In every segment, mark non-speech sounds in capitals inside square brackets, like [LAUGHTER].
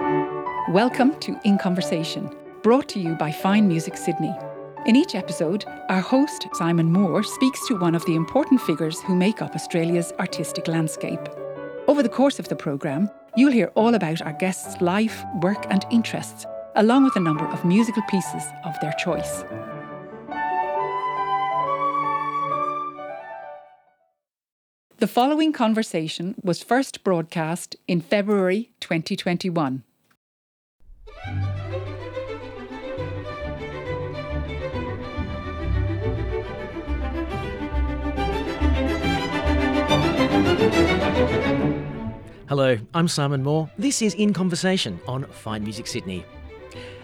Welcome to In Conversation, brought to you by Fine Music Sydney. In each episode, our host, Simon Moore, speaks to one of the important figures who make up Australia's artistic landscape. Over the course of the programme, you'll hear all about our guests' life, work, and interests, along with a number of musical pieces of their choice. The following conversation was first broadcast in February 2021. Hello, I'm Simon Moore. This is In Conversation on Fine Music Sydney.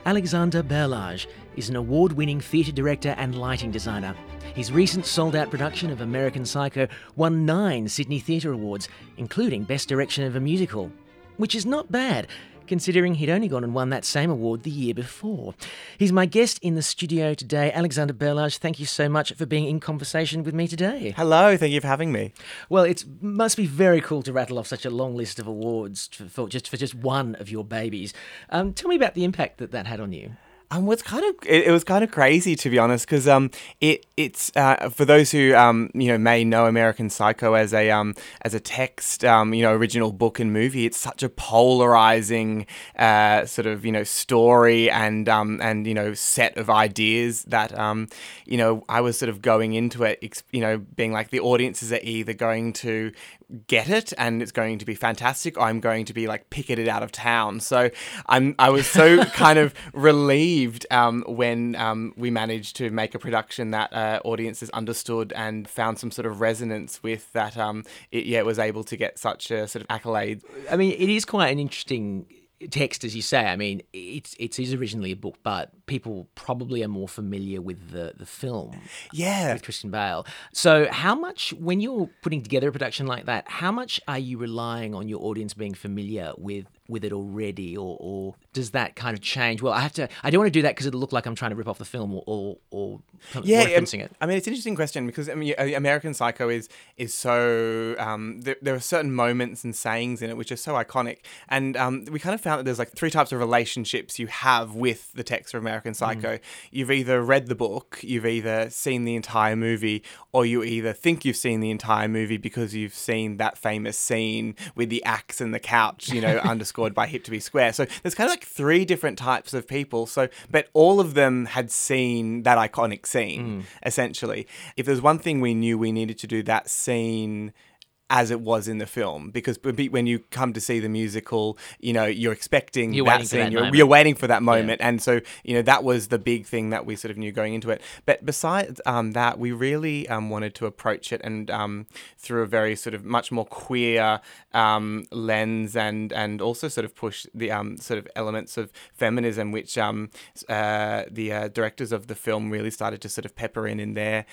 Alexander Berlage is an award winning theatre director and lighting designer. His recent sold out production of American Psycho won nine Sydney Theatre Awards, including Best Direction of a Musical, which is not bad considering he'd only gone and won that same award the year before. He's my guest in the studio today. Alexander Berlage, thank you so much for being in conversation with me today. Hello, thank you for having me. Well, it must be very cool to rattle off such a long list of awards for, for just for just one of your babies. Um, tell me about the impact that that had on you. Um, was kind of it, it, was kind of crazy to be honest, because um, it it's uh, for those who um, you know may know American Psycho as a um as a text um you know original book and movie. It's such a polarizing uh sort of you know story and um and you know set of ideas that um you know I was sort of going into it you know being like the audiences are either going to get it and it's going to be fantastic or I'm going to be like picketed out of town. So I'm I was so [LAUGHS] kind of relieved um, when um, we managed to make a production that uh, audiences understood and found some sort of resonance with that um, it yeah it was able to get such a sort of accolade. I mean it is quite an interesting text, as you say. I mean, it's it is originally a book, but people probably are more familiar with the the film. Yeah, with Christian Bale. So, how much when you're putting together a production like that, how much are you relying on your audience being familiar with with it already, or, or does that kind of change? Well, I have to. I don't want to do that because it'll look like I'm trying to rip off the film or or, or yeah, referencing it. I mean, it's an interesting question because I mean, American Psycho is is so um, there, there, are certain moments and sayings in it which are so iconic, and um, we kind of found that there's like three types of relationships you have with the text of American Psycho. Mm. You've either read the book, you've either seen the entire movie, or you either think you've seen the entire movie because you've seen that famous scene with the axe and the couch, you know, underscore [LAUGHS] underscored by hip to be square. So there's kind of like three different types of people. So, but all of them had seen that iconic scene, mm. essentially. If there's one thing we knew we needed to do that scene as it was in the film because when you come to see the musical you know you're expecting you're that scene that you're, you're, waiting for that moment. Yeah. and so you know that was the big thing that we sort of knew going into it. But besides um, that we really um, wanted to approach it and um, through a very sort of much more queer um, lens and and also sort of push the um, sort of elements of feminism which um, uh, the uh, directors of the film really started to sort of pepper in in their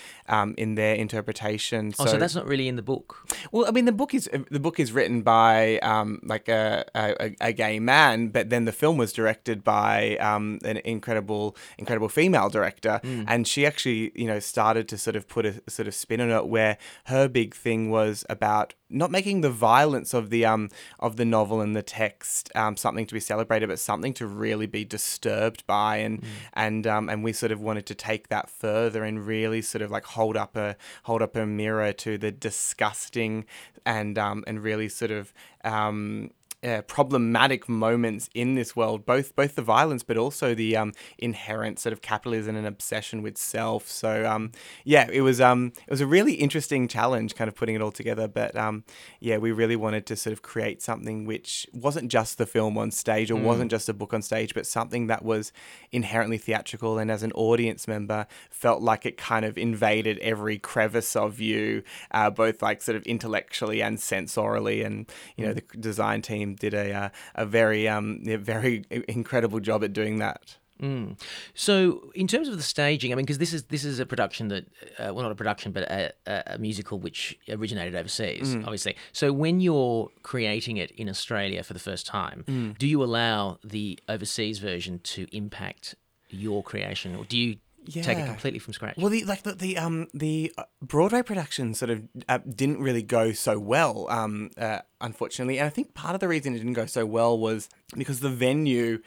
in their interpretation. Oh so that's not really in the book? Well I mean, the book is the book is written by um, like a, a, a gay man, but then the film was directed by um, an incredible incredible female director, mm. and she actually you know started to sort of put a sort of spin on it, where her big thing was about not making the violence of the um of the novel and the text um, something to be celebrated, but something to really be disturbed by, and mm. and um, and we sort of wanted to take that further and really sort of like hold up a hold up a mirror to the disgusting and um, and really sort of um, uh, problematic moments in this world, both both the violence, but also the um, inherent sort of capitalism and obsession with self. So um, yeah, it was um, it was a really interesting challenge, kind of putting it all together. But um, yeah, we really wanted to sort of create something which wasn't just the film on stage, or mm. wasn't just a book on stage, but something that was inherently theatrical, and as an audience member, felt like it kind of invaded every crevice of you, uh, both like sort of intellectually and sensorially. And you know, mm. the design team team did a uh, a very um very incredible job at doing that. Mm. So, in terms of the staging, I mean, because this is this is a production that, uh, well, not a production, but a, a musical which originated overseas, mm. obviously. So, when you're creating it in Australia for the first time, mm. do you allow the overseas version to impact your creation, or do you take it completely from scratch. Well, the like the, the um the uh, Broadway production sort of uh, didn't really go so well, um, uh, unfortunately, and I think part of the reason it didn't go so well was because the venue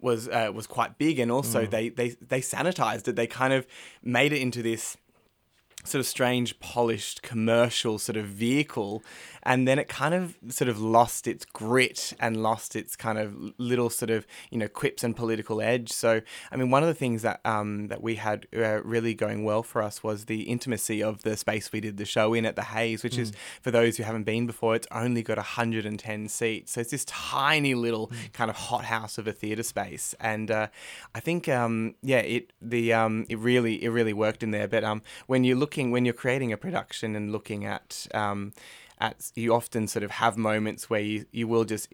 was uh, was quite big, and also they they they sanitized it. They kind of made it into this sort of strange, polished commercial sort of vehicle, and then it kind of sort of lost its grit and lost its kind of little sort of you know quips and political edge. So I mean, one of the things that um, that we had uh, really going well for us was the intimacy of the space we did the show in at the Hayes, which is for those who haven't been before, it's only got 110 seats, so it's this tiny little kind of hothouse of a theatre space, and uh, I think um, yeah, it the um, it really it really worked in there. But um, when you're looking when you're creating a production and looking at um, at you often sort of have moments where you, you will just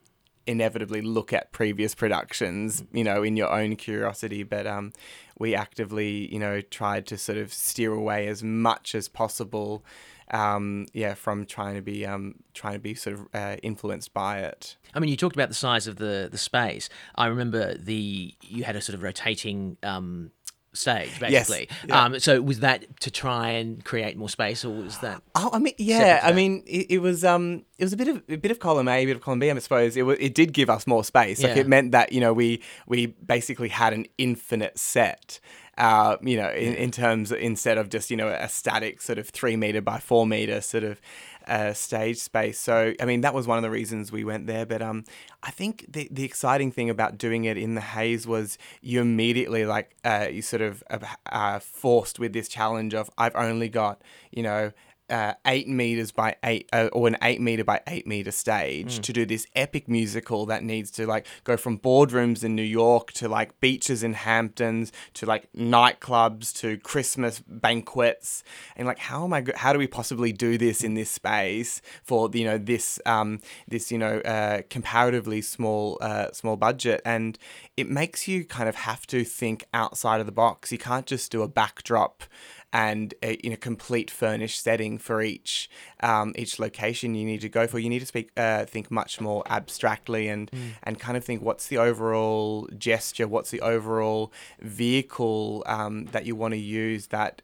inevitably look at previous productions, you know, in your own curiosity. But um, we actively, you know, tried to sort of steer away as much as possible. Um, yeah, from trying to be um, trying to be sort of uh, influenced by it. I mean, you talked about the size of the the space. I remember the you had a sort of rotating um, stage, Yes, basically. yeah. Um, so was that to try and create more space, or was that? Oh, I mean, yeah. I mean, it, it was um, it was a bit of a bit of column A, a bit of column B. I suppose it was, it did give us more space. Like Yeah. it meant that you know we we basically had an infinite set. Uh, you know, in, in terms instead of just you know a static sort of three meter by four meter sort of uh, stage space. So I mean that was one of the reasons we went there. But um, I think the the exciting thing about doing it in the Hayes was you immediately like uh, you sort of uh, uh, forced with this challenge of I've only got you know uh, eight meters by eight, uh, or an eight meter by eight meter stage to do this epic musical that needs to like go from boardrooms in New York to like beaches in Hamptons to like nightclubs to Christmas banquets. And like how am I go- how do we possibly do this in this space for you know this um this you know uh, comparatively small uh, small budget? And it makes you kind of have to think outside of the box. You can't just do a backdrop and a, in a complete furnished setting for each um, each location you need to go for. You need to speak uh, think much more abstractly and and kind of think what's the overall gesture, what's the overall vehicle um, that you want to use that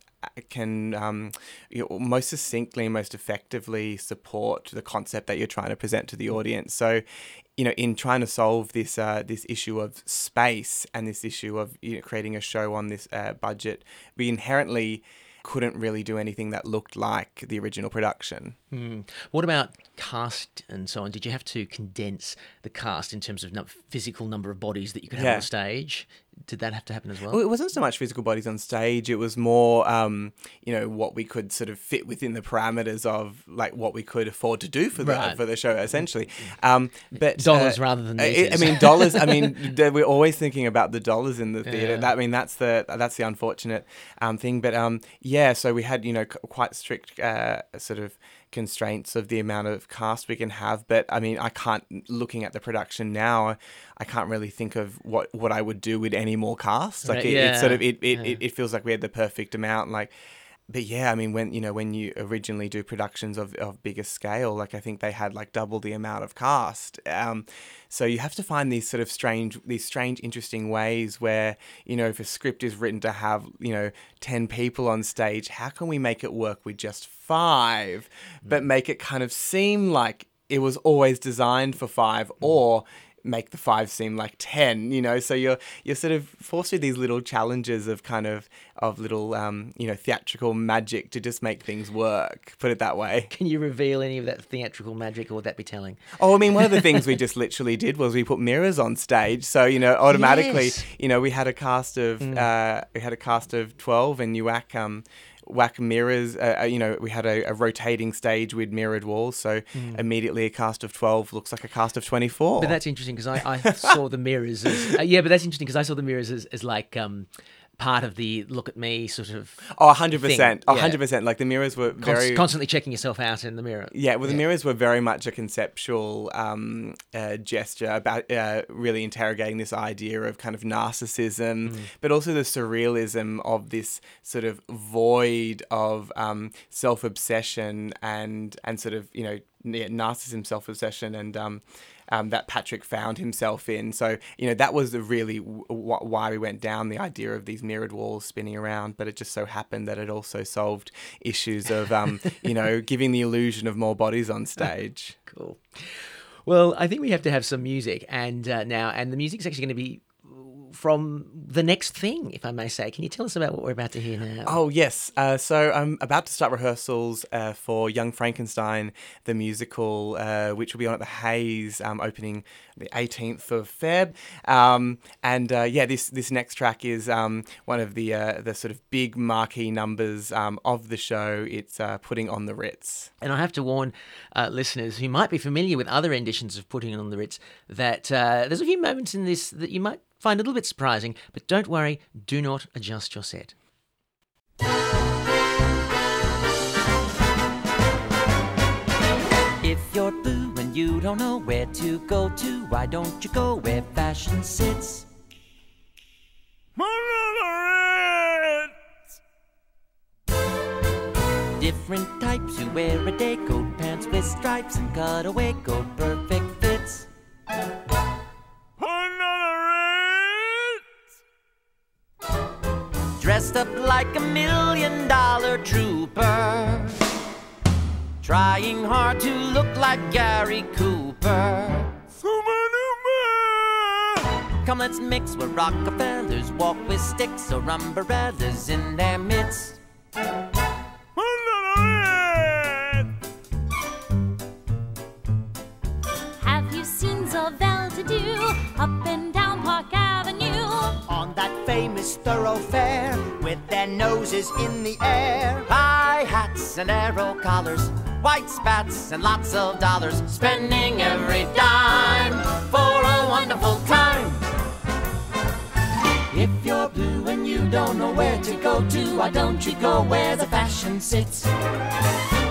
can um, you know, most succinctly and most effectively support the concept that you're trying to present to the audience. So, you know, in trying to solve this uh, this issue of space and this issue of you know, creating a show on this uh, budget, we inherently couldn't really do anything that looked like the original production. Hmm. What about cast and so on? Did you have to condense the cast in terms of num- physical number of bodies that you could have Yeah. on stage? Did that have to happen as well? Well, it wasn't so much physical bodies on stage. It was more, um, you know, what we could sort of fit within the parameters of like what we could afford to do for the Right. for the show, essentially. Um, but Dollars uh, rather than I- I, mean, dollars. I mean, [LAUGHS] we're always thinking about the dollars in the theater. Yeah. That, I mean, that's the that's the unfortunate um, thing. But um, yeah, so we had you know c- quite strict uh, sort of constraints of the amount of cast we can have. But I mean, I can't. Looking at the production now, I can't really think of what what I would do with any more cast. Like Right, it, it's sort of it it, yeah. it it feels like we had the perfect amount. Like but yeah, I mean, when you know when you originally do productions of, of bigger scale, like I think they had like double the amount of cast. Um, so you have to find these sort of strange, these strange, interesting ways where you know if a script is written to have you know ten people on stage, how can we make it work with just five, but make it kind of seem like it was always designed for five, or make the five seem like 10 you know so you're you're sort of forced with these little challenges of kind of of little um you know theatrical magic to just make things work put it that way Can you reveal any of that theatrical magic, or would that be telling? oh i mean one of the things we [LAUGHS] just literally did was we put mirrors on stage so you know automatically Yes. you know we had a cast of uh we had a cast of 12 and you um whack mirrors uh, uh, you know we had a, a rotating stage with mirrored walls. So immediately a cast of 12 looks like a cast of 24 But that's interesting because I, I [LAUGHS] saw the mirrors as uh, yeah, but that's interesting because I saw the mirrors as, as like um, part of the look at me sort of Oh, 100%. thing, Oh, yeah. 100%. Like the mirrors were const- very. constantly checking yourself out in the mirror. yeah, well, the mirrors were very much a conceptual um, uh, gesture about uh, really interrogating this idea of kind of narcissism, Mm. but also the surrealism of this sort of void of um, self obsession and and sort of you know yeah, narcissism, self obsession, and um, um, that Patrick found himself in. So, you know, that was really w- why we went down the idea of these mirrored walls spinning around. But it just so happened that it also solved issues of, um, [LAUGHS] you know, giving the illusion of more bodies on stage. [LAUGHS] Cool. Well, I think we have to have some music, and uh, now, and the music's actually going to be from the next thing, if I may say. Can you tell us about what we're about to hear now? Oh, yes. Uh, so I'm about to start rehearsals uh, for Young Frankenstein, the musical, uh, which will be on at the Hayes, um, opening the 18th of Feb. Um, and uh, yeah, this this next track is um, one of the uh, the sort of big marquee numbers um, of the show. It's uh, Putting on the Ritz. And I have to warn uh, listeners who might be familiar with other renditions of Putting on the Ritz that uh, there's a few moments in this that you might find a little bit surprising, but don't worry, do not adjust your set. If you're blue and you don't know where to go to, why don't you go where fashion sits? Different types who wear a day coat, pants with stripes, and cutaway coat, perfect fits. Dressed up like a million dollar trooper. Trying hard to look like Gary Cooper. Come, let's mix where Rockefellers walk with sticks or umbrellas in their midst. Famous thoroughfare with their noses in the air. High hats and arrow collars, white spats and lots of dollars, spending every dime for a wonderful time. If you're blue and you don't know where to go to, why don't you go where the fashion sits?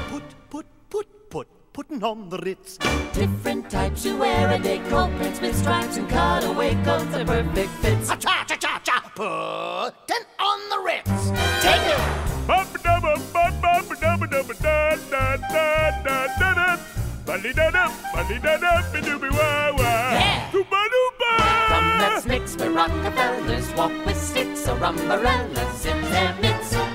Put, put, put, put, putting on the Ritz. Different types who wear a day coat, prints with stripes and cutaway coats, are perfect fits. Cha putting on the Ritz. Take it. Yeah! Let's mix where Rockefellers walk with sticks or umbrellas in their midst.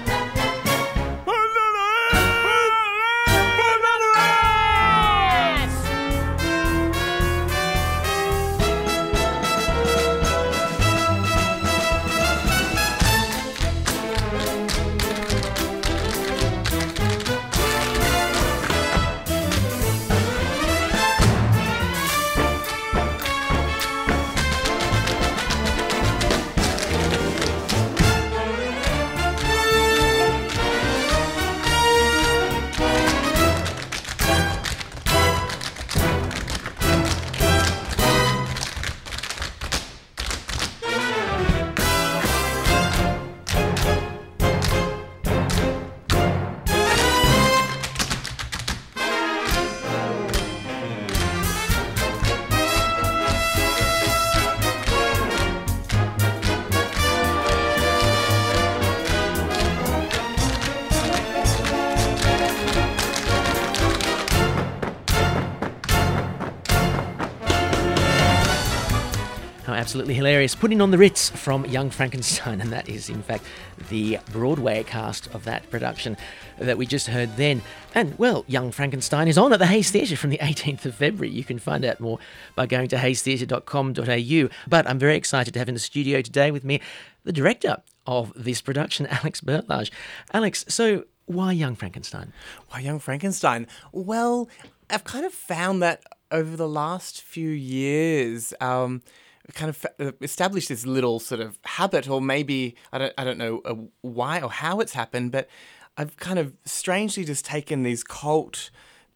Absolutely hilarious. Putting on the Ritz from Young Frankenstein, and that is, in fact, the Broadway cast of that production that we just heard then. And, well, Young Frankenstein is on at the Hayes Theatre from the [LAUGHS] 18th of February. You can find out more by going to hayestheatre.com.au. But I'm very excited to have in the studio today with me the director of this production, [LAUGHS] Alex Berlage. Alex, so why Young Frankenstein? Why Young Frankenstein? Well, I've kind of found that over the last few years, um, kind of fa- established this little sort of habit, or maybe I don't, I don't know uh, why or how it's happened, but I've kind of strangely just taken these cult,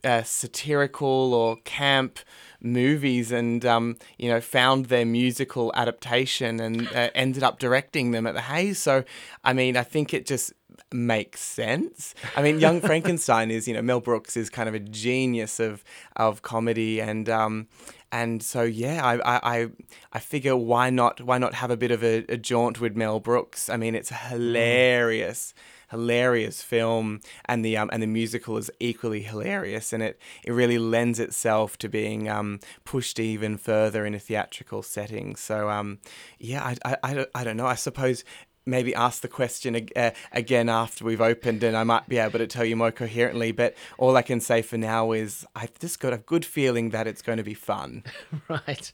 uh, satirical or camp movies and um, you know found their musical adaptation and uh, ended up directing them at the Hayes. So I mean, I think it just makes sense. I mean, Young Frankenstein is you know Mel Brooks is kind of a genius of of comedy and um, and so yeah, I, I I figure why not why not have a bit of a, a jaunt with Mel Brooks? I mean, it's a hilarious. hilarious film, and the um, and the musical is equally hilarious, and it it really lends itself to being um, pushed even further in a theatrical setting. So um, yeah, I, I, I, don't, I don't know. I suppose maybe ask the question uh, again after we've opened and I might be able to tell you more coherently. But all I can say for now is I've just got a good feeling that it's going to be fun. [LAUGHS] right.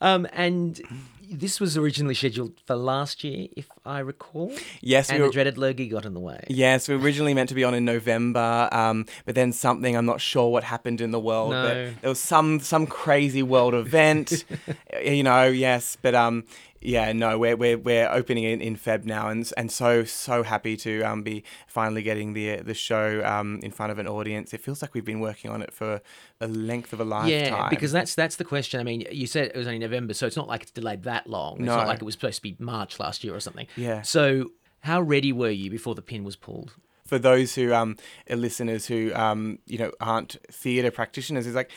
Um, and this was originally scheduled for last year, if I recall. Yes, and we the were- dreaded lurgy got in the way. Yes, we were originally meant to be on in November, um, but then something I'm not sure what happened in the world. No. But there was some some crazy world event, [LAUGHS] you know. Yes, but um, yeah, no, we're we're, we're opening in, in Feb now, and and so so happy to um be finally getting the the show um in front of an audience. It feels like we've been working on it for a length of a lifetime. Yeah, because that's that's the question. I mean, you said it was only November, so it's not like it's delayed that long. It's No. not like it was supposed to be March last year or something. Yeah. So, how ready were you before the pin was pulled? For those who um are listeners who um you know aren't theater practitioners is like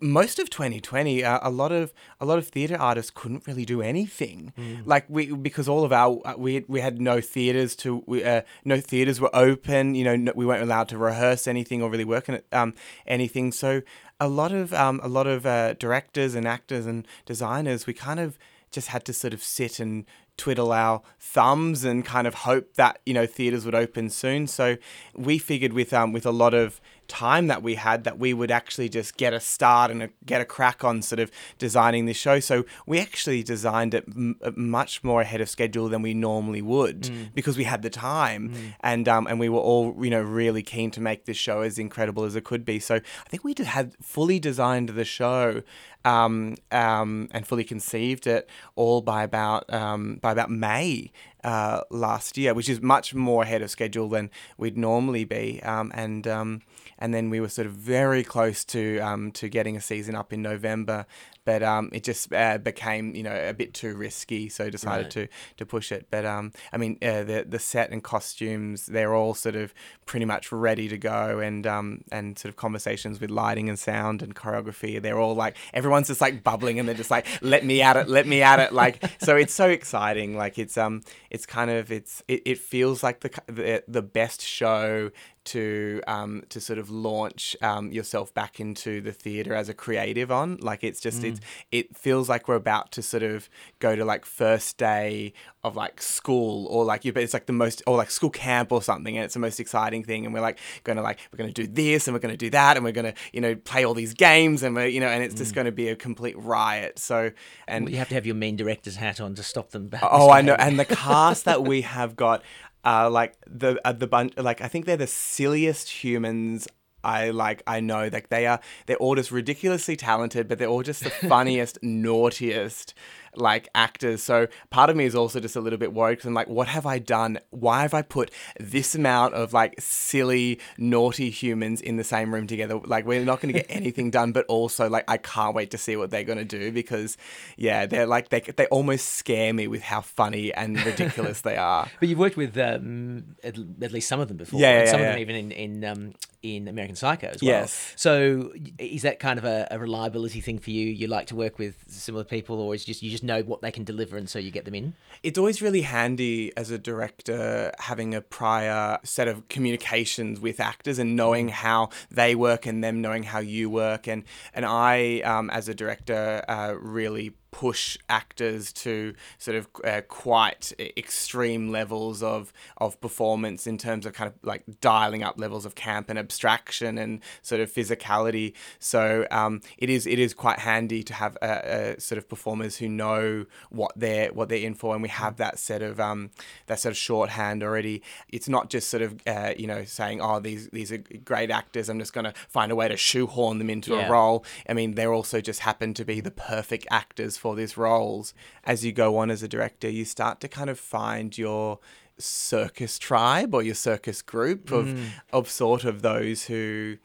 most of 2020 uh, a lot of a lot of theater artists couldn't really do anything. Like we because all of our uh, we we had no theaters to we, uh, no theaters were open you know no, we weren't allowed to rehearse anything or really work on it, um anything. So a lot of um a lot of uh, directors and actors and designers we kind of just had to sort of sit and twiddle our thumbs and kind of hope that you know theaters would open soon. So we figured with um with a lot of time that we had that we would actually just get a start and a, get a crack on sort of designing this show. So we actually designed it m- uh, much more ahead of schedule than we normally would because we had the time and um and we were all you know really keen to make this show as incredible as it could be. So I think we did, had fully designed the show um, um, and fully conceived it all by about um, by about May uh, last year, which is much more ahead of schedule than we'd normally be. Um, and um, and then we were sort of very close to um, to getting a season up in November, but um, it just uh, became you know a bit too risky, so decided Right. to to push it. But um, I mean uh, the the set and costumes they're all sort of pretty much ready to go, and um, and sort of conversations with lighting and sound and choreography they're all like everyone's just like bubbling and they're just like let me at it, let me at it, like so it's so exciting. Like it's um it's kind of it's it, it feels like the the, the best show to um, to sort of launch um, yourself back into the theater as a creative on. Like it's just it's it feels like we're about to sort of go to like first day of like school or like you but it's like the most or like school camp or something and it's the most exciting thing and we're like going to like we're going to do this and we're going to do that and we're going to you know play all these games and we're you know and it's just going to be a complete riot so and You have to have your mean director's hat on to stop them. back. Oh, I know. [LAUGHS] And the cast that we have got, uh, like the uh, the bunch, like I think they're the silliest humans. I like. I know. Like they are. They're all just ridiculously talented, but they're all just the [LAUGHS] funniest, naughtiest, like actors. So part of me is also just a little bit worried because I'm like, what have I done? Why have I put this amount of like silly, naughty humans in the same room together? Like we're not going to get [LAUGHS] anything done. But also, like I can't wait to see what they're going to do because, yeah, they're like they they almost scare me with how funny and [LAUGHS] ridiculous they are. But you've worked with um, at, at least some of them before. Yeah, and yeah, some yeah, of them even in in, um, in American Psycho as well. Yes. So is that kind of a, a reliability thing for you? You like to work with similar people, or is just you just know what they can deliver, and so you get them in? It's always really handy as a director having a prior set of communications with actors and knowing how they work and them knowing how you work. And and I, um, as a director, uh, really push actors to sort of uh, quite extreme levels of of performance in terms of kind of like dialing up levels of camp and abstraction and sort of physicality. So um, it is it is quite handy to have a, a sort of performers who know what they're what they're in for, and we have that set of um, that sort of shorthand already. It's not just sort of uh, you know saying oh these these are great actors. I'm just going to find a way to shoehorn them into Yeah. a role. I mean they're also just happen to be the perfect actors for these roles. As you go on as a director, you start to kind of find your circus tribe or your circus group of of sort of those who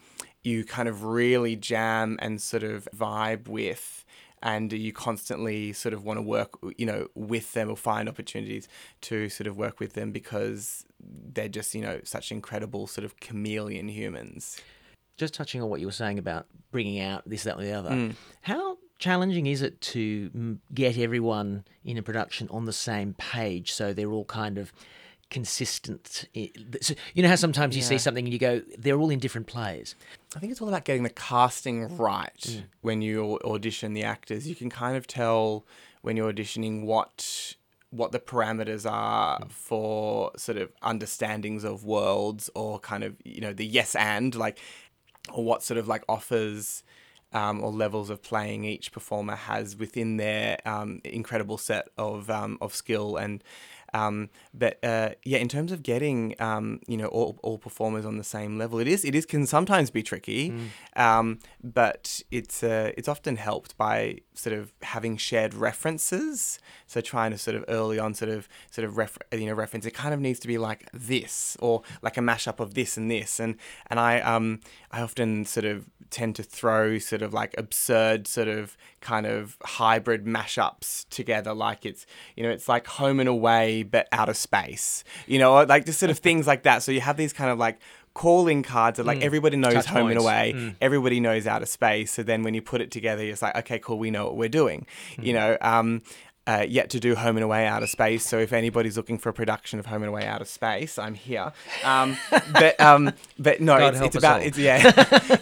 you kind of really jam and sort of vibe with and you constantly sort of want to work you know with them or find opportunities to sort of work with them because they're just you know such incredible sort of chameleon humans Just touching on what you were saying about bringing out this, that, or the other. Mm. How challenging is it to mm, get everyone in a production on the same page so they're all kind of consistent. so- You know how sometimes you see something and you go, they're all in different plays. I think it's all about getting the casting right when you audition the actors. You can kind of tell when you're auditioning what what the parameters are for sort of understandings of worlds or kind of you know the yes and like or what sort of like offers um, or levels of playing each performer has within their um, incredible set of um, of skill and um, but uh, yeah, in terms of getting um, you know all, all performers on the same level, it is it is can sometimes be tricky, um, but it's uh, it's often helped by sort of having shared references. So trying to sort of early on sort of sort of refer- you know reference it kind of needs to be like this or like a mashup of this and this. And and I um I often sort of tend to throw sort of like absurd sort of kind of hybrid mashups together. Like it's you know it's like home and away but out of space. You know like just sort of things like that. So you have these kind of like calling cards are like mm. everybody knows Touch home and points. away mm. everybody knows outer space. So then when you put it together it's like okay cool we know what we're doing you mm. know? Um uh, yet to do Home and Away Outer Space. So if anybody's looking for a production of Home and Away Outer Space, I'm here. Um, but um, but no, God it's, it's about all. it's yeah, [LAUGHS]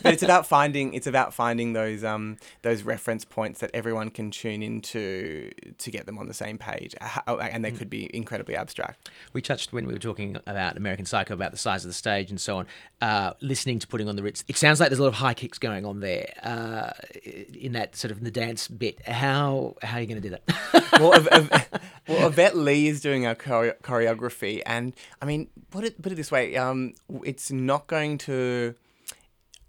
but it's about finding it's about finding those um those reference points that everyone can tune into to get them on the same page, and they could be incredibly abstract. We touched when we were talking about American Psycho about the size of the stage and so on. Uh, listening to putting on the Ritz, it sounds like there's a lot of high kicks going on there uh, in that sort of the dance bit. How how are you going to do that? [LAUGHS] well, Yv- Yv- [LAUGHS] well, Yvette Lee is doing our chore- choreography, and I mean, put it put it this way: um, it's not going to.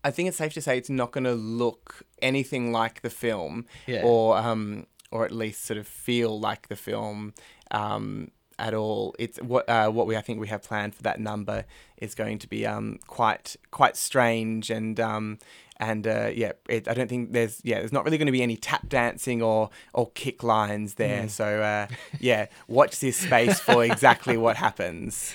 I think it's safe to say it's not going to look anything like the film, Yeah. or um, or at least sort of feel like the film. Um, at all, it's what uh, what we I think we have planned for that number is going to be um quite quite strange and um and uh, yeah, it, I don't think there's yeah, there's not really going to be any tap dancing or or kick lines there. So uh, yeah, watch this space for exactly what happens.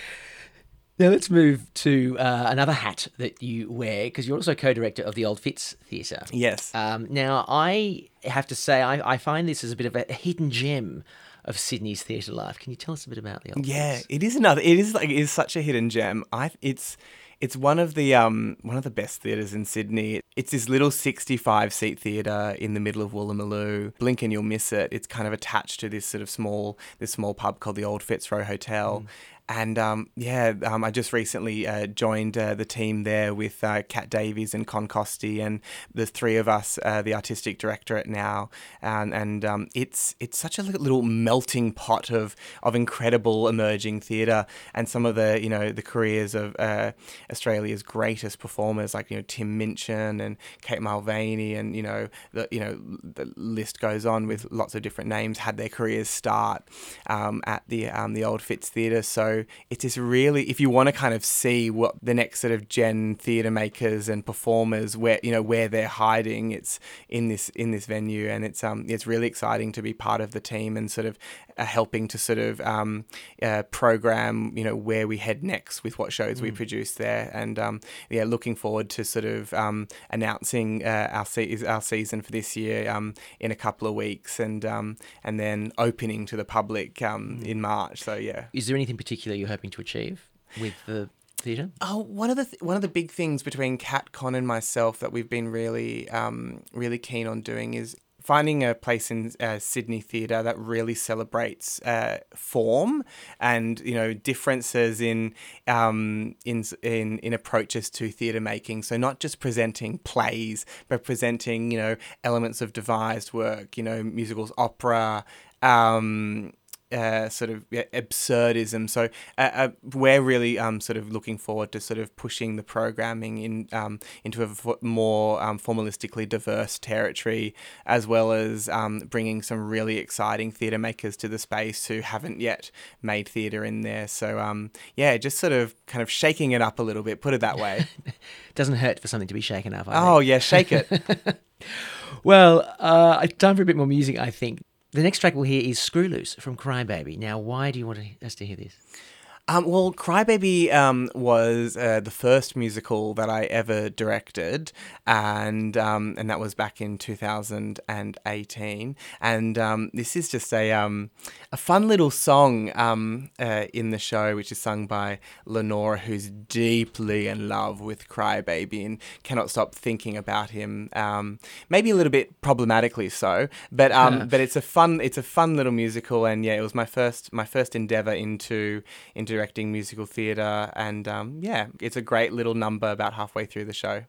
Now let's move to uh, another hat that you wear because you're also co-director of the Old Fitz Theatre. Yes. Um, now I have to say I, I find this as a bit of a hidden gem of Sydney's theatre life. Can you tell us a bit about the Old Yeah, Fitz? it is another. It is like it is such a hidden gem. I it's it's one of the um one of the best theaters in Sydney. It's this little 65 seat theater in the middle of Woolloomooloo. Blink and you'll miss it. It's kind of attached to this sort of small this small pub called the Old Fitzroy Hotel. And um, yeah, um, I just recently uh, joined uh, the team there with uh, Kat Davies and Con Costi, and the three of us, uh, the artistic directorate now, and and um, it's it's such a little melting pot of of incredible emerging theatre, and some of the you know the careers of uh, Australia's greatest performers like you know Tim Minchin and Kate Mulvany, and you know the you know the list goes on with lots of different names had their careers start um, at the um, the old Fitz Theatre. So it's really if you want to kind of see what the next sort of gen theatre makers and performers where you know where they're hiding, it's in this in this venue, and it's um it's really exciting to be part of the team and sort of uh, helping to sort of um, uh, program you know where we head next with what shows we produce there, and um, yeah, looking forward to sort of um, announcing uh, our se- our season for this year um, in a couple of weeks, and um, and then opening to the public um, in March. So yeah. Is there anything particular you're hoping to achieve with the theatre? Oh, one of the th- one of the big things between Cat Con and myself that we've been really um, really keen on doing is finding a place in uh, Sydney theatre that really celebrates uh, form and you know differences in um, in in in approaches to theatre making. So not just presenting plays, but presenting you know elements of devised work. You know musicals, opera. Um, uh, sort of yeah, absurdism. So uh, uh, we're really um, sort of looking forward to sort of pushing the programming in um, into a more um, formalistically diverse territory, as well as um, bringing some really exciting theatre makers to the space who haven't yet made theatre in there. So um, yeah, just sort of kind of shaking it up a little bit. Put it that way. [LAUGHS] Doesn't hurt for something to be shaken up. I oh think. yeah, shake it. [LAUGHS] Well, uh, time for a bit more music, I think. The next track we'll hear is Screw Loose from Crybaby. Now, why do you want us to hear this? Um, well, Crybaby um, was uh, the first musical that I ever directed, and um, and that was back in 2018. And um, this is just a um, a fun little song um, uh, in the show, which is sung by Lenora, who's deeply in love with Crybaby and cannot stop thinking about him. Um, maybe a little bit problematically so, but um, but it's a fun it's a fun little musical, and yeah, it was my first my first endeavor into into directing musical theatre, and um, yeah, it's a great little number about halfway through the show.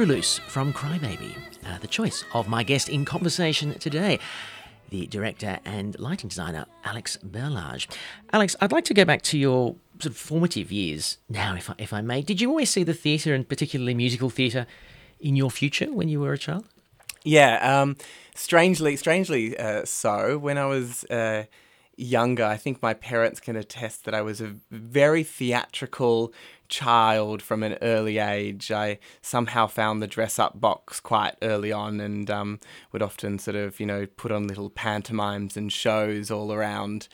Screw Loose from Crybaby, uh, the choice of my guest in conversation today, the director and lighting designer Alex Berlage. Alex, I'd like to go back to your sort of formative years now, if I, if I may. Did you always see the theatre and particularly musical theatre in your future when you were a child? Yeah, um, strangely, strangely uh, so. When I was uh, younger, I think my parents can attest that I was a very theatrical child from an early age. I somehow found the dress up box quite early on and um, would often sort of, you know, put on little pantomimes and shows all around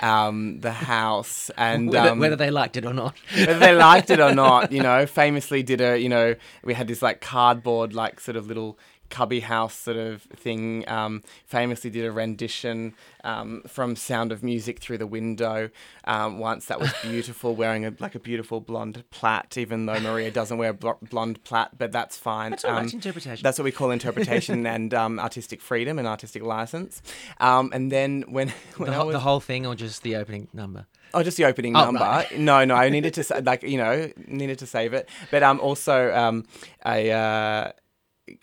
um, the house. [LAUGHS] And Whether, um, whether they liked it or not. whether they liked it or not, you [LAUGHS] know, famously did a, you know, we had this like cardboard, like sort of little cubby house sort of thing. Um, famously did a rendition um, from Sound of Music through the window um, once. That was beautiful, wearing a like a beautiful blonde plait, even though Maria doesn't wear a bl- blonde plait, but that's fine. That's all right, Um, it's interpretation. That's what we call interpretation [LAUGHS] and um, artistic freedom and artistic license. Um, and then when, [LAUGHS] when The, I whole, was, the whole thing or just the opening number? Oh, just the opening Oh, number. right. No, no, I [LAUGHS] needed to like you know needed to save it, but um also um I uh,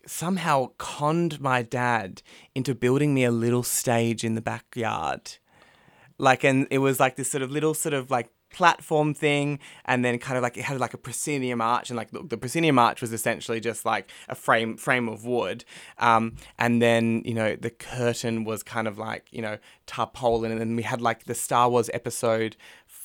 somehow conned my dad into building me a little stage in the backyard, like and it was like this sort of little sort of like platform thing and then kind of like it had like a proscenium arch and like the, proscenium arch was essentially just like a frame frame of wood. Um, and then you know the curtain was kind of like you know tarpaulin and then we had like the star wars episode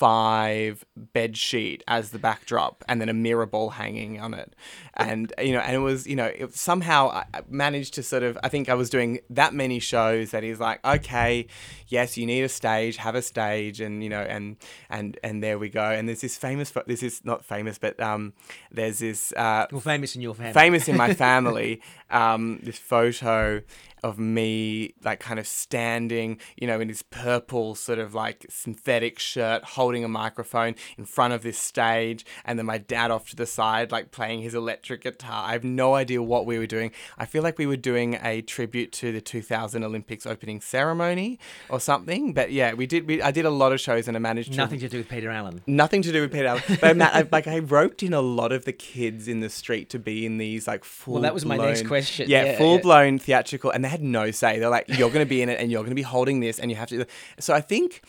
five bed sheet as the backdrop and then a mirror ball hanging on it and you know and it was you know it, somehow I managed to sort of i think i was doing that many shows that he's like okay yes you need a stage have a stage and you know and and and there we go and there's this famous this is not famous but um there's this uh Well, famous in your family. famous in my family [LAUGHS] um, this photo of me like kind of standing, you know, in this purple sort of like synthetic shirt, holding a microphone in front of this stage, and then my dad off to the side, like playing his electric guitar. I have no idea what we were doing. I feel like we were doing a tribute to the 2000 Olympics opening ceremony or something. But yeah, we did. We, I did a lot of shows and I managed to Nothing to do with Peter Allen. Nothing to do with Peter Allen. But I, like I roped in a lot of the kids in the street to be in these like full. Well, that was my next question. Yeah, Yeah, yeah. full blown theatrical, and they had no say. They're like, "You're going to be in it, and you're going to be holding this, and you have to." So I think.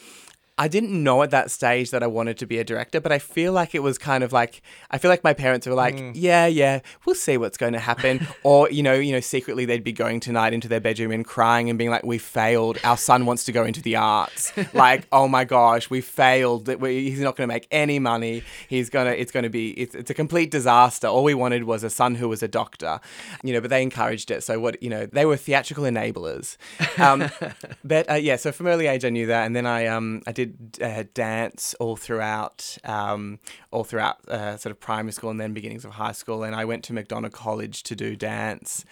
I didn't know at that stage that I wanted to be a director, but I feel like it was kind of like I feel like my parents were like, Mm. "Yeah, yeah, we'll see what's going to happen," [LAUGHS] or you know, you know, secretly they'd be going tonight into their bedroom and crying and being like, "We failed. Our son wants to go into the arts. [LAUGHS] like, oh my gosh, we failed. That He's not going to make any money. He's gonna. It's going to be. It's, it's a complete disaster. All we wanted was a son who was a doctor, you know. But they encouraged it. So what you know, they were theatrical enablers. Um, [LAUGHS] but uh, yeah, so from early age I knew that, and then I um I did uh, dance all throughout um all throughout uh, sort of primary school and then beginnings of high school, and I went to McDonald College to do dance.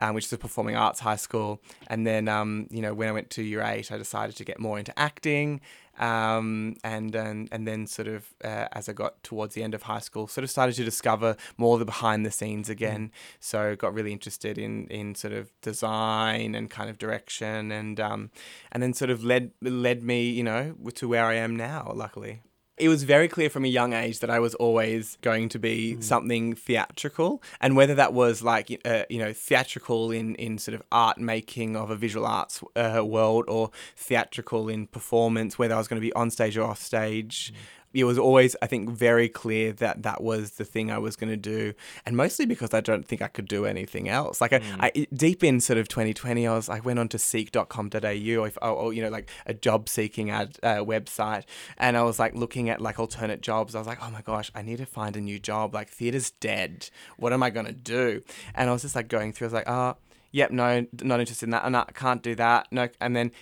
Um, which is a performing arts high school, and then um, you know when I went to year eight, I decided to get more into acting, um, and, and and then sort of uh, as I got towards the end of high school, sort of started to discover more of the behind the scenes again. So got really interested in in sort of design and kind of direction, and um, and then sort of led led me, you know, to where I am now. Luckily. It was very clear from a young age that I was always going to be something theatrical, and whether that was like uh, you know theatrical in in sort of art making of a visual arts uh, world, or theatrical in performance, whether I was going to be on stage or off stage. It was always, I think, very clear that that was the thing I was going to do, and mostly because I don't think I could do anything else. Like, I, I deep in sort of 2020, I was I went on to seek.com.au, or, if, or, or you know, like a job seeking ad uh, website, and I was like looking at like alternate jobs. I was like, oh my gosh, I need to find a new job. Like, theater's dead. What am I going to do? And I was just like going through. I was like, oh, yep, no, not interested in that. No, I can't do that. No, and then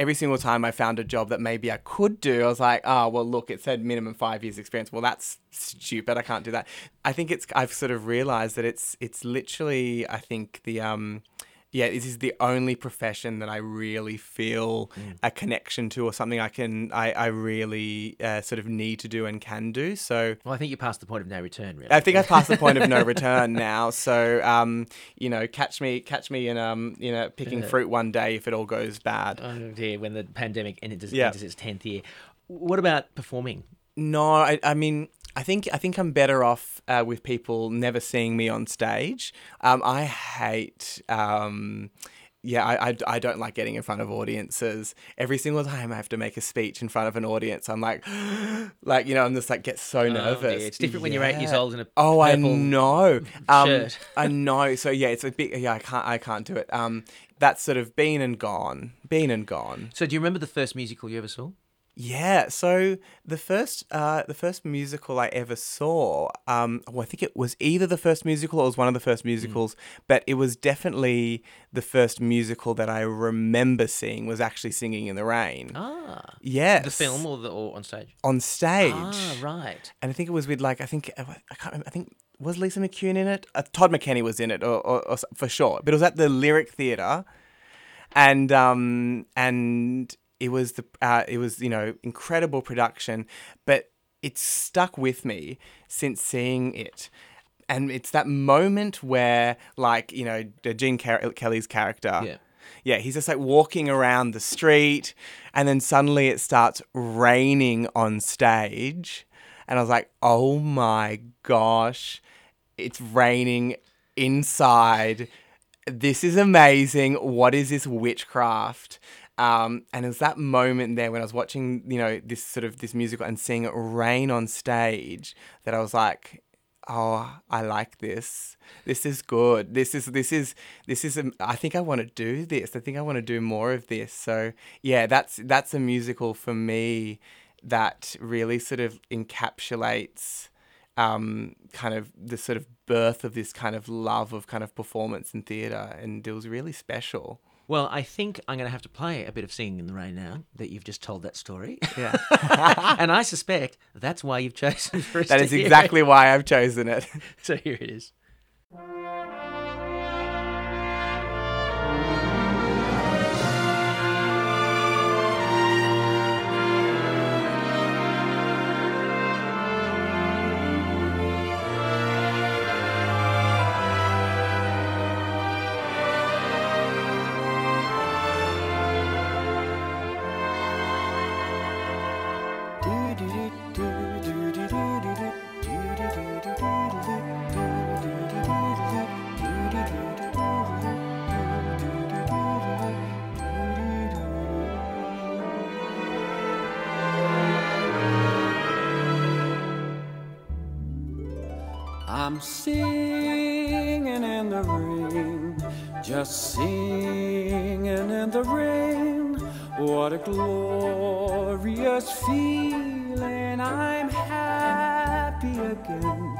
every single time I found a job that maybe I could do, I was like, oh, well, look, it said minimum five years experience. Well, that's stupid. I can't do that. I think it's, I've sort of realized that it's, it's literally, I think the, um, yeah, this is the only profession that I really feel a connection to or something I can, I, I really uh, sort of need to do and can do. So, Well, I think you passed the point of no return, really. I think I've passed the point of no [LAUGHS] return now. So, um, you know, catch me, catch me in, um, you know, picking fruit one day if it all goes bad. Oh dear, when the pandemic enters, Yeah. enters its tenth year. What about performing? No, I, I mean, I think I think I'm better off uh, with people never seeing me on stage. Um, I hate. Um, yeah, I, I, I don't like getting in front of audiences. Every single time I have to make a speech in front of an audience, I'm like, [GASPS] like you know, I'm just like get so nervous. dear, it's different when you're eight years old in a oh, I know. [LAUGHS] Um. I know. So yeah, it's a bit. Yeah, I can't. I can't do it. Um, that's sort of been and gone. Been and gone. So, do you remember the first musical you ever saw? Yeah, so the first uh, the first musical I ever saw, um, well, I think it was either the first musical or it was one of the first musicals, but it was definitely the first musical that I remember seeing was actually Singing in the Rain. Ah, yes, the film or the or on stage? on stage, Ah, right. and I think it was with like I think I can't remember, I think was Lisa McCune in it? Uh, Todd McKenney was in it, or, or, or for sure. But it was at the Lyric Theatre, and um and it was the uh, it was you know incredible production, but it's stuck with me since seeing it. And it's that moment where, like, you know, Gene Car- Kelly's character, Yeah. yeah, he's just like walking around the street, and then suddenly it starts raining on stage. And I was like, oh my gosh, it's raining inside. This is amazing. What is this witchcraft? Um, and it was that moment there when I was watching, you know, this sort of this musical and seeing it rain on stage that I was like, oh, I like this. This is good. This is this is this is. um, I think I want to do this. I think I want to do more of this. So yeah, that's that's a musical for me that really sort of encapsulates um, kind of the sort of birth of this kind of love of kind of performance and theatre, and it was really special. Well, I think I'm going to have to play a bit of Singing in the Rain now that you've just told that story. Yeah, [LAUGHS] and I suspect that's why you've chosen for us that is exactly why I've chosen it. [LAUGHS] So here it is. Happy again.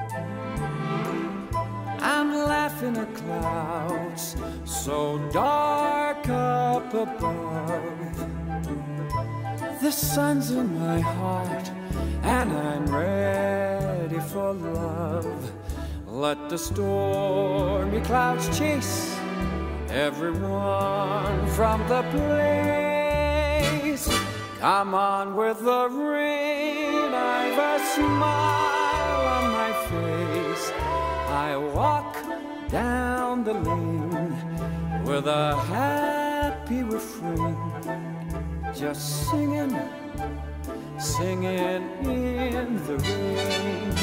I'm laughing at clouds so dark up above. The sun's in my heart, and I'm ready for love. Let the stormy clouds chase everyone from the place. Come on with the rain, smile on my face. I walk down the lane with a happy refrain, just singing, singing in the rain,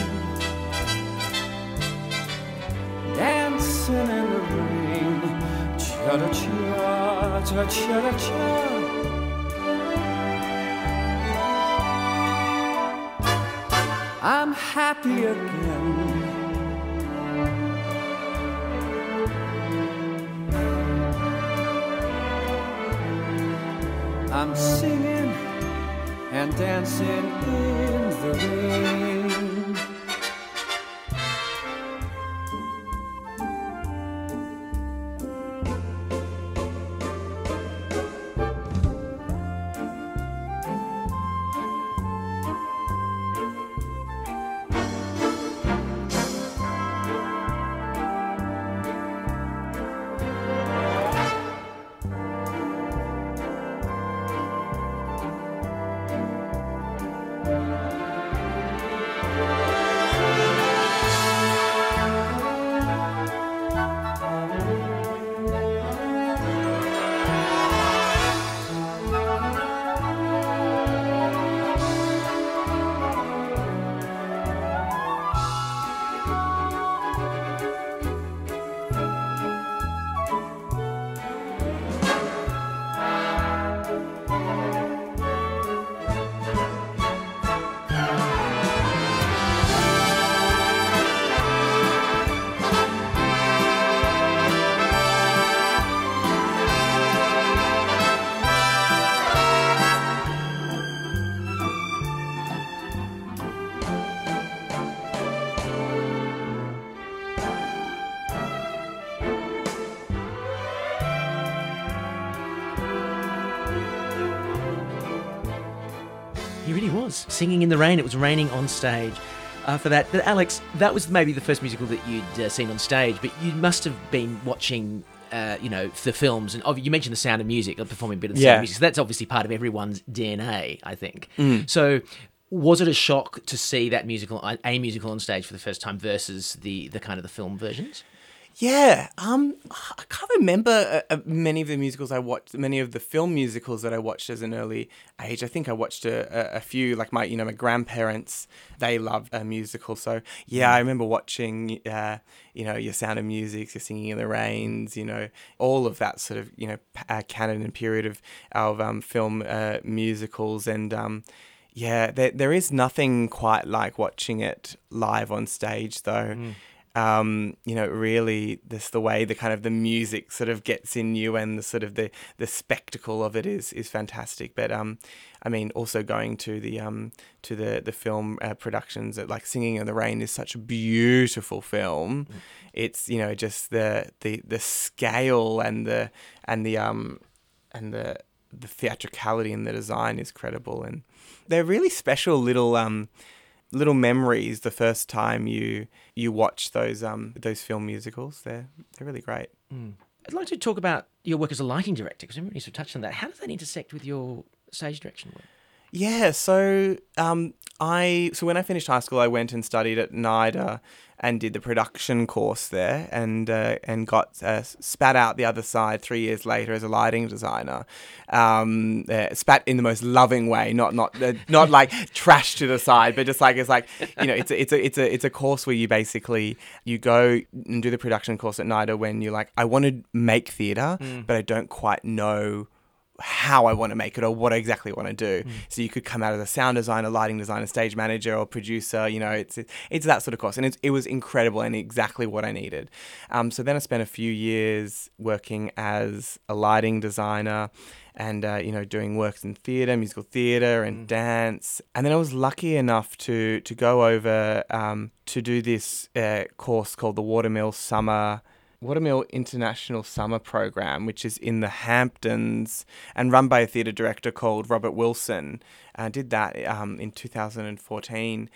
dancing in the rain, cha cha cha cha cha cha cha I'm happy again. I'm singing and dancing in the rain. Singing in the rain. It was raining on stage. Uh, for that, but Alex, that was maybe the first musical that you'd uh, seen on stage. But you must have been watching, uh, you know, the films, and you mentioned the Sound of Music, performing a bit of the Sound of Music. So that's obviously part of everyone's DNA, I think. So, was it a shock to see that musical, a musical on stage for the first time versus the the kind of the film versions? Yeah, um, I can't remember uh, uh, many of the musicals I watched. Many of the film musicals that I watched as an early age. I think I watched a, a, a few. Like my, you know, my grandparents, they loved a musical. So yeah, I remember watching, uh, you know, your Sound of Music, your Singing in the Rains, you know, all of that sort of, you know, uh, canon and period of of um, film uh, musicals and. Um, yeah, there, there is nothing quite like watching it live on stage, though. Um, you know, really, this the way the kind of the music sort of gets in you, and the sort of the the spectacle of it is is fantastic. But um, I mean, also going to the um to the the film uh, productions, that like Singing in the Rain is such a beautiful film. It's you know just the the the scale and the and the um and the the theatricality and the design is credible and they're really special little um little memories the first time you you watch those um those film musicals they're they're really great I'd like to talk about your work as a lighting director because I haven't really sort of touched on that. How does that intersect with your stage direction work? Yeah, so um, I so when I finished high school, I went and studied at NIDA and did the production course there, and uh, and got uh, spat out the other side three years later as a lighting designer. Um, uh, spat in the most loving way, not not uh, not like trash to the side, but just like it's like you know it's a, it's a it's a it's a course where you basically you go and do the production course at NIDA when you're like I want to make theatre, but I don't quite know how I want to make it or what I exactly want to do. So you could come out as a sound designer, lighting designer, stage manager, or producer. You know, it's it's that sort of course, and it was incredible and exactly what I needed. Um, so then I spent a few years working as a lighting designer. And uh, you know, doing works in theatre, musical theatre, and dance, and then I was lucky enough to to go over um, to do this uh, course called the Watermill Summer Watermill International Summer Program, which is in the Hamptons and run by a theatre director called Robert Wilson. I did that um, in 2014.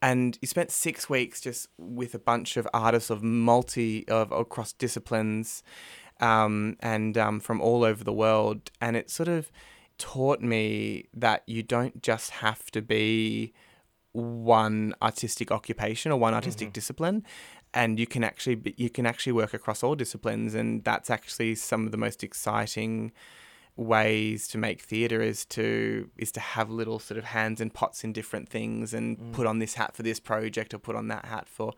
And you spent six weeks just with a bunch of artists of multi, of across disciplines um, and um, from all over the world. And it sort of taught me that you don't just have to be one artistic occupation or one artistic discipline and you can actually be, you can actually work across all disciplines and that's actually some of the most exciting ways to make theater is to is to have little sort of hands and pots in different things and put on this hat for this project or put on that hat for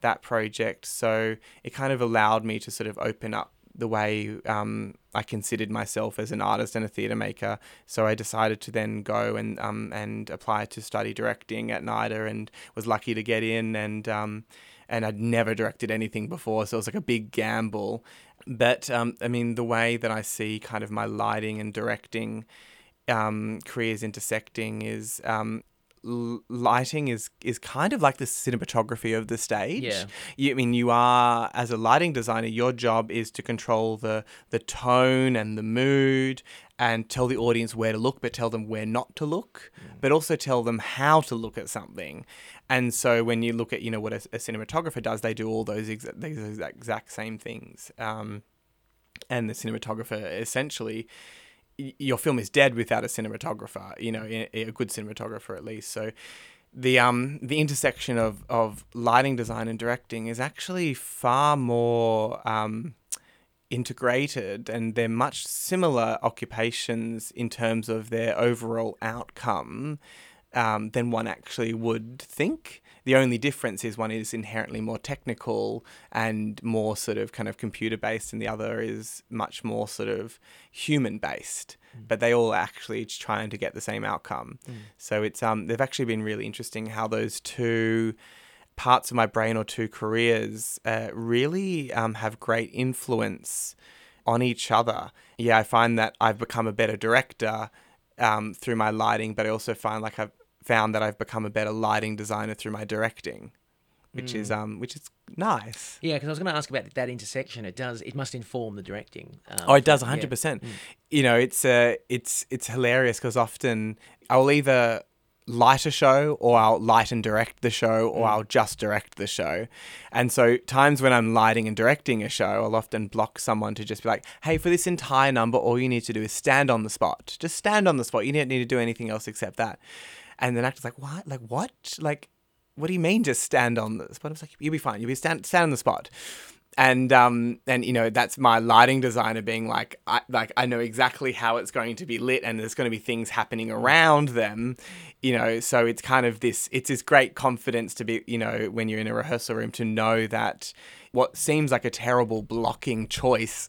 that project so it kind of allowed me to sort of open up the way um, I considered myself as an artist and a theatre maker. So I decided to then go and um, and apply to study directing at NIDA and was lucky to get in and um, and I'd never directed anything before, so it was like a big gamble. But um, I mean, the way that I see kind of my lighting and directing um, careers intersecting is um, l- lighting is is kind of like the cinematography of the stage. Yeah. You, I mean, you are as a lighting designer, your job is to control the the tone and the mood, and tell the audience where to look, but tell them where not to look, but also tell them how to look at something. And so when you look at you know what a, a cinematographer does, they do all those exa- these exact, exact same things. Um, and the cinematographer essentially y- your film is dead without a cinematographer you know a, a good cinematographer at least so the um the intersection of of lighting design and directing is actually far more um integrated and they're much similar occupations in terms of their overall outcome um, than one actually would think. The only difference is one is inherently more technical and more sort of kind of computer based, and the other is much more sort of human based. But they all actually trying to get the same outcome. So it's um they've actually been really interesting how those two parts of my brain or two careers uh, really um, have great influence on each other. Yeah, I find that I've become a better director um, through my lighting, but I also find like I've found that I've become a better lighting designer through my directing, which is um which is nice. Yeah, because I was going to ask about that intersection. It does. It must inform the directing. Um, Oh, it does, yeah. hundred percent. You know, it's uh, it's it's hilarious because often I'll either light a show or I'll light and direct the show or mm. I'll just direct the show. And so times when I'm lighting and directing a show, I'll often block someone to just be like, "Hey, for this entire number, all you need to do is stand on the spot. Just stand on the spot. You don't need to do anything else except that." And the actor's like, "What? Like what? Like." What do you mean just stand on the spot? I was like, you'll be fine. You'll be stand stand on the spot and um and you know that's my lighting designer being like I like I know exactly how it's going to be lit and there's going to be things happening around them you know? So it's kind of this it's this great confidence to be you know when you're in a rehearsal room to know that what seems like a terrible blocking choice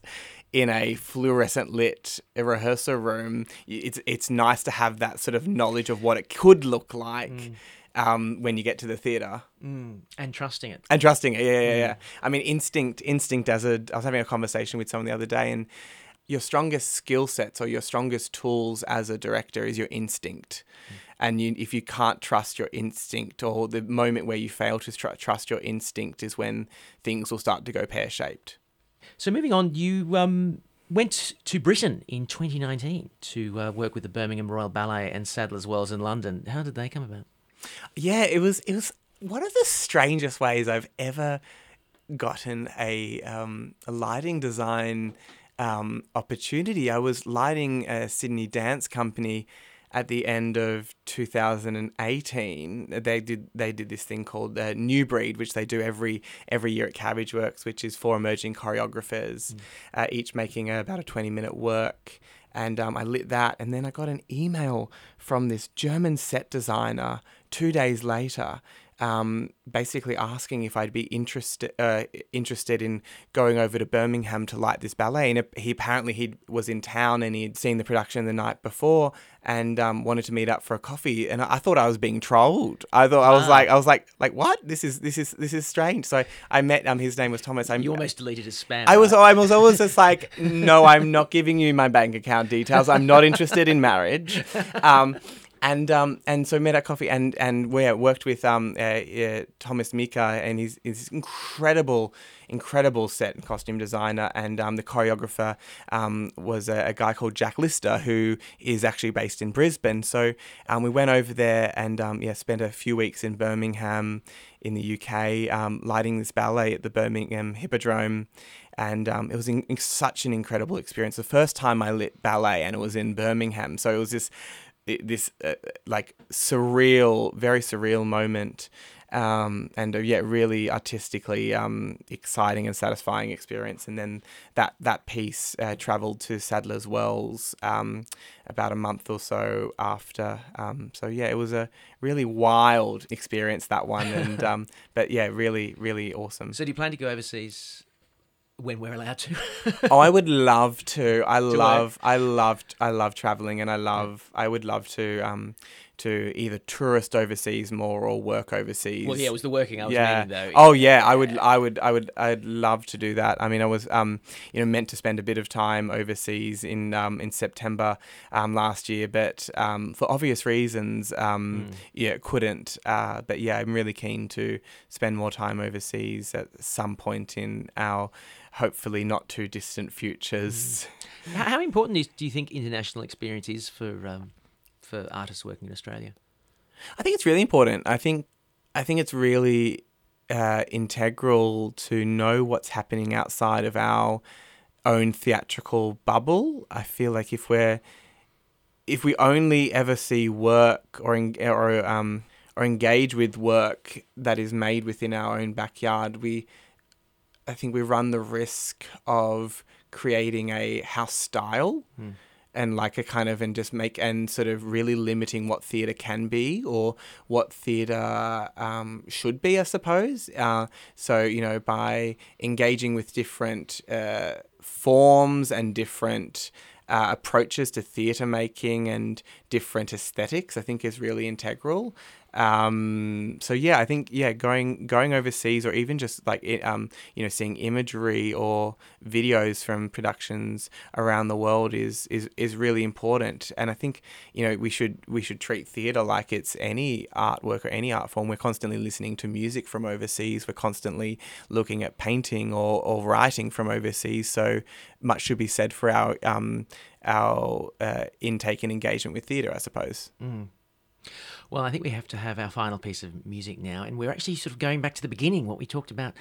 in a fluorescent lit rehearsal room it's it's nice to have that sort of knowledge of what it could look like um, when you get to the theater and trusting it. and trusting it. Yeah, yeah, yeah. I mean, instinct, instinct. As a, I was having a conversation with someone the other day, and your strongest skill sets or your strongest tools as a director is your instinct. And you, if you can't trust your instinct, or the moment where you fail to tr- trust your instinct, is when things will start to go pear shaped. So moving on, you um, went to Britain in 2019 to uh, work with the Birmingham Royal Ballet and Sadler's Wells in London. How did they come about? Yeah, it was it was one of the strangest ways I've ever gotten a um, a lighting design um, opportunity. I was lighting a Sydney dance company at the end of 2018. They did they did this thing called uh, New Breed, which they do every every year at Carriageworks, which is for emerging choreographers, uh, each making about a 20 minute work and um, I lit that, and then I got an email from this German set designer two days later, um, basically asking if I'd be interested uh, interested in going over to Birmingham to light this ballet. And he apparently he was in town and he'd seen the production the night before and um, wanted to meet up for a coffee. And I thought I was being trolled. I thought I was like I was like like what? This is this is this is strange. So I met um his name was Thomas. I You almost deleted his spam. I was? I was always just like, no, I'm not giving you my bank account details. I'm not interested in marriage. [LAUGHS] Um, and um, and so met at coffee and and we worked with um, uh, uh, Thomas Mika and he's, he's incredible incredible set and costume designer. And um, the choreographer um, was a, a, guy called Jack Lister who is actually based in Brisbane. So um, we went over there and um, yeah spent a few weeks in Birmingham in the UK lighting this ballet at the Birmingham Hippodrome. And um, it was in, in such an incredible experience. The first time I lit ballet and it was in Birmingham. So it was this this uh, like surreal, very surreal moment, um, and uh, yeah, really artistically um, exciting and satisfying experience. And then that that piece uh, travelled to Sadler's Wells um, about a month or so after. Um, so yeah, it was a really wild experience that one, and [LAUGHS] um, but yeah, really really awesome. So do you plan to go overseas? When we're allowed to. oh, I would [LAUGHS] love to. I love, I? I loved, I love traveling, and I love, I would love to, um, to either tourist overseas more or work overseas. Well, yeah, it was the working I was yeah. meaning though. Oh yeah, I would, I would, I would, I'd love to do that. I mean, I was, um, you know, meant to spend a bit of time overseas in, um, in September, um, last year, but um, for obvious reasons, um, mm. yeah, couldn't. Uh, but yeah, I'm really keen to spend more time overseas at some point in our hopefully not too distant futures. Mm. How important is, do you think international experience is for um, for artists working in Australia? I think it's really important. I think I think it's really uh, integral to know what's happening outside of our own theatrical bubble. I feel like if we're if we only ever see work or or um, or engage with work that is made within our own backyard, we I think we run the risk of creating a house style. Mm. And like a kind of, and just make, and sort of really limiting what theatre can be or what theatre um, should be, I suppose. Uh, so, you know, by engaging with different uh, forms and different uh, approaches to theatre making and different aesthetics, I think is really integral. Um, so yeah, I think yeah, going going overseas or even just like um, you know, seeing imagery or videos from productions around the world is is is really important. And I think you know we should we should treat theatre like it's any artwork or any art form. We're constantly listening to music from overseas. We're constantly looking at painting or or writing from overseas. So much should be said for our um our uh, intake and engagement with theatre, I suppose. Mm. Well, I think we have to have our final piece of music now, and we're actually sort of going back to the beginning, what we talked about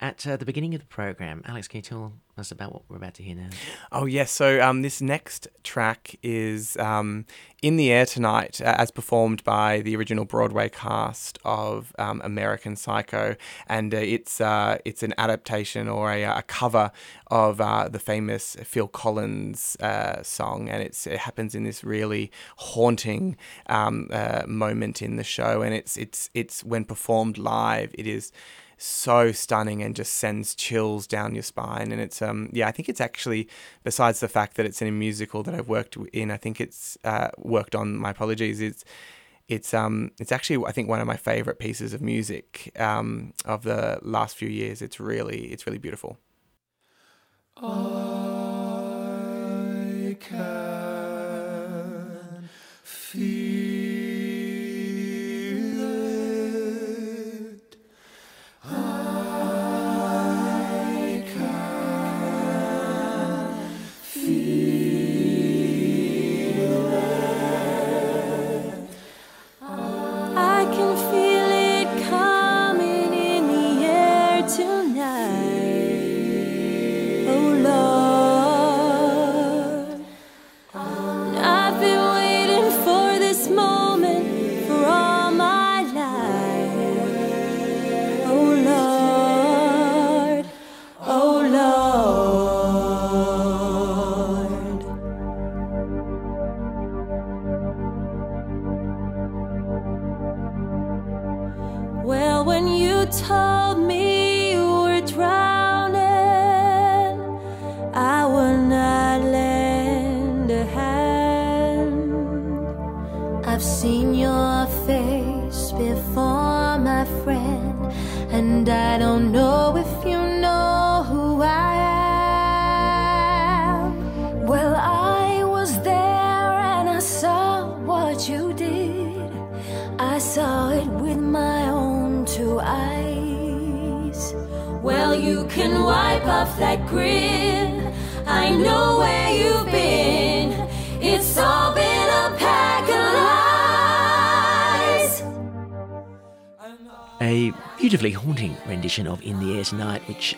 at uh, the beginning of the program. Alex, can you tell us about what we're about to hear now? Oh, yes. So, um, this next track is um, In the Air Tonight, uh, as performed by the original Broadway cast of um, American Psycho. And uh, it's, uh, it's an adaptation or a, a cover of uh, the famous Phil Collins uh, song. And it happens in this really haunting um, moment in the show. And it's, it's, it's when performed live, it is so stunning and just sends chills down your spine. And it's um yeah, I think it's actually besides the fact that it's in a musical that I've worked in, I think it's uh, worked on. My apologies. It's it's um it's actually I think one of my favorite pieces of music um of the last few years. It's really it's really beautiful. I can feel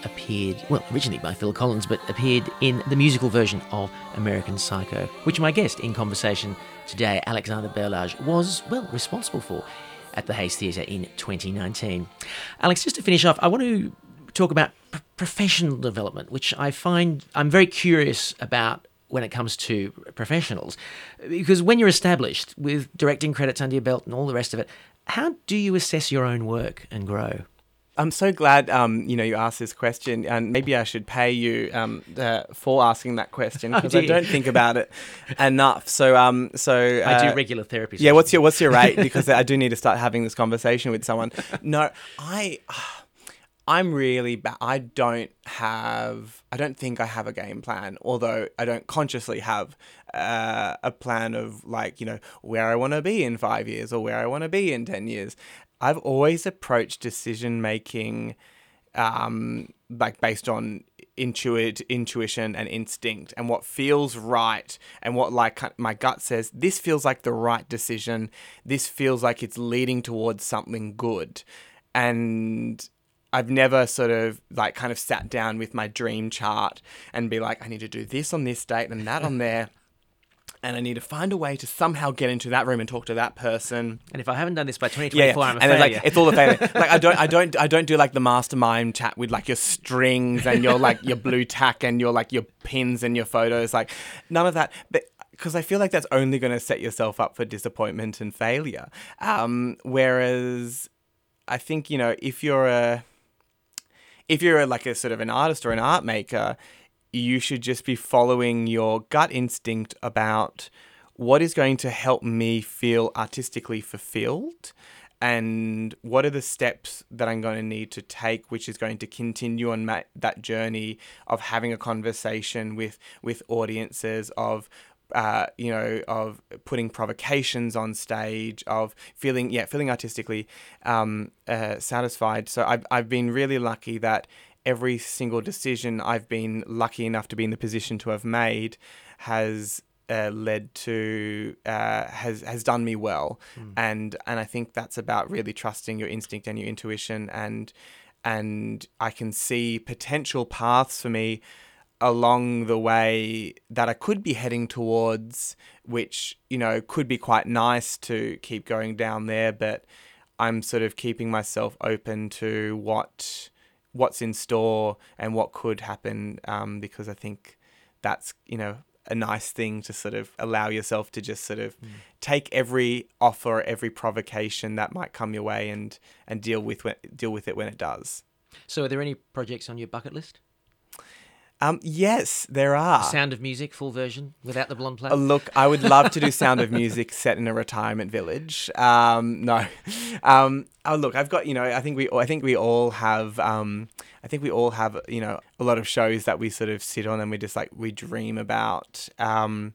appeared, well, originally by Phil Collins, but appeared in the musical version of American Psycho, which my guest in conversation today, Alexander Berlage, was, well, responsible for at the Hayes Theatre in 2019. Alex, just to finish off, I want to talk about professional development, which I find I'm very curious about when it comes to professionals. Because when you're established with directing credits under your belt and all the rest of it, how do you assess your own work and grow? I'm so glad um, you know you asked this question, and maybe I should pay you um, uh, for asking that question Oh, because do I don't think about it [LAUGHS] enough. So, um, so I do uh, regular therapy. Yeah, what's your what's your rate? Because I do [LAUGHS] need to start having this conversation with someone. No, I I'm really bad. I don't have. I don't think I have a game plan. Although I don't consciously have uh, a plan of like you know where I want to be in five years or where I want to be in ten years. I've always approached decision making um, like based on intuit intuition and instinct and what feels right and what like my gut says this feels like the right decision. This feels like it's leading towards something good. And I've never sort of like kind of sat down with my dream chart and be like I need to do this on this date and that on there [LAUGHS] and I need to find a way to somehow get into that room and talk to that person And if I haven't done this by yeah, 2024, yeah. I'm a and failure. like it's all the failure. [LAUGHS] like I don't, I don't, I don't do like the mastermind chat with like your strings and your like your blue tack and your like your pins and your photos. Like none of that. But because I feel like that's only going to set yourself up for disappointment and failure. Um, whereas I think you know if you're a if you're a, like a sort of an artist or an art maker, you should just be following your gut instinct about what is going to help me feel artistically fulfilled and what are the steps that I'm going to need to take, which is going to continue on that journey of having a conversation with with audiences of. Uh, you know, of putting provocations on stage, of feeling, yeah, feeling artistically um, uh, satisfied. So I've, I've been really lucky that every single decision I've been lucky enough to be in the position to have made has uh, led to uh, has has done me well, and and I think that's about really trusting your instinct and your intuition, and and I can see potential paths for me along the way that I could be heading towards, which you know could be quite nice to keep going down there, but I'm sort of keeping myself open to what what's in store and what could happen um, because I think that's you know a nice thing to sort of allow yourself to just sort of take every offer, every provocation that might come your way and and deal with when, deal with it when it does. so, are there any projects on your bucket list? Um, yes, there are. Sound of Music, full version, without the blonde Uh, plaid? look, I would love to do [LAUGHS] Sound of Music set in a retirement village. Um, no, um, oh look, I've got you know, I think we, I think we all have, um, I think we all have, you know, a lot of shows that we sort of sit on and we just like we dream about. Um,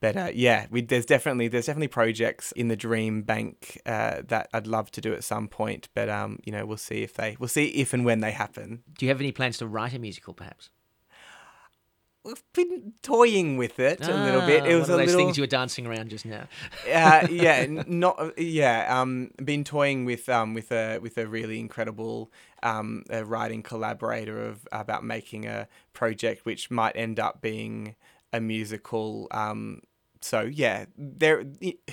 but uh, yeah, we, there's definitely there's definitely projects in the dream bank uh, that I'd love to do at some point. But um, you know, we'll see if they, we'll see if and when they happen. Do you have any plans to write a musical, perhaps? We've been toying with it a little bit. It Ah, was one of those little. things you were dancing around just now. uh, [LAUGHS] yeah, [LAUGHS] not yeah. Um, been toying with um with a with a really incredible um a writing collaborator of about making a project which might end up being a musical. Um, so yeah, there.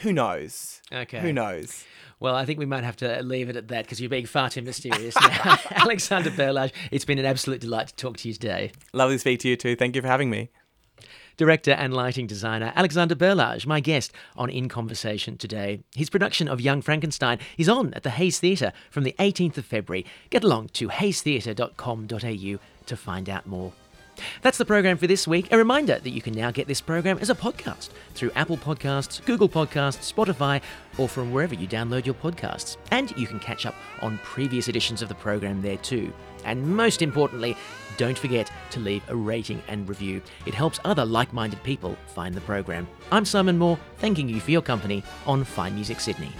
Who knows? Okay. Who knows? Well, I think we might have to leave it at that because you're being far too mysterious now. [LAUGHS] Alexander Berlage, it's been an absolute delight to talk to you today. Lovely to speak to you too. Thank you for having me. Director and lighting designer Alexander Berlage, my guest on In Conversation today. His production of Young Frankenstein is on at the Hayes Theatre from the 18th of February. Get along to hayestheatre.com.au to find out more. That's the program for this week. A reminder that you can now get this program as a podcast through Apple Podcasts, Google Podcasts, Spotify, or from wherever you download your podcasts. And you can catch up on previous editions of the program there too. And most importantly, don't forget to leave a rating and review. It helps other like minded people find the program. I'm Simon Moore, thanking you for your company on Fine Music Sydney.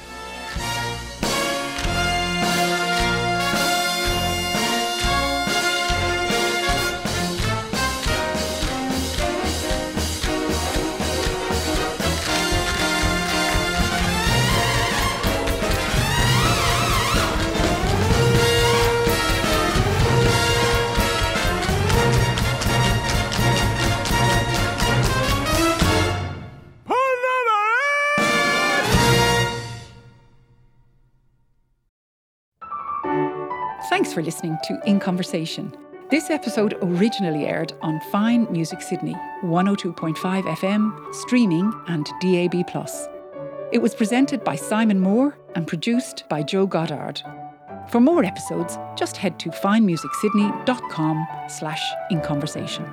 For listening to In Conversation. This episode originally aired on Fine Music Sydney, 102.5 FM, streaming and DAB+. It was presented by Simon Moore and produced by Joe Goddard. For more episodes, just head to finemusicsydney.com slash in conversation.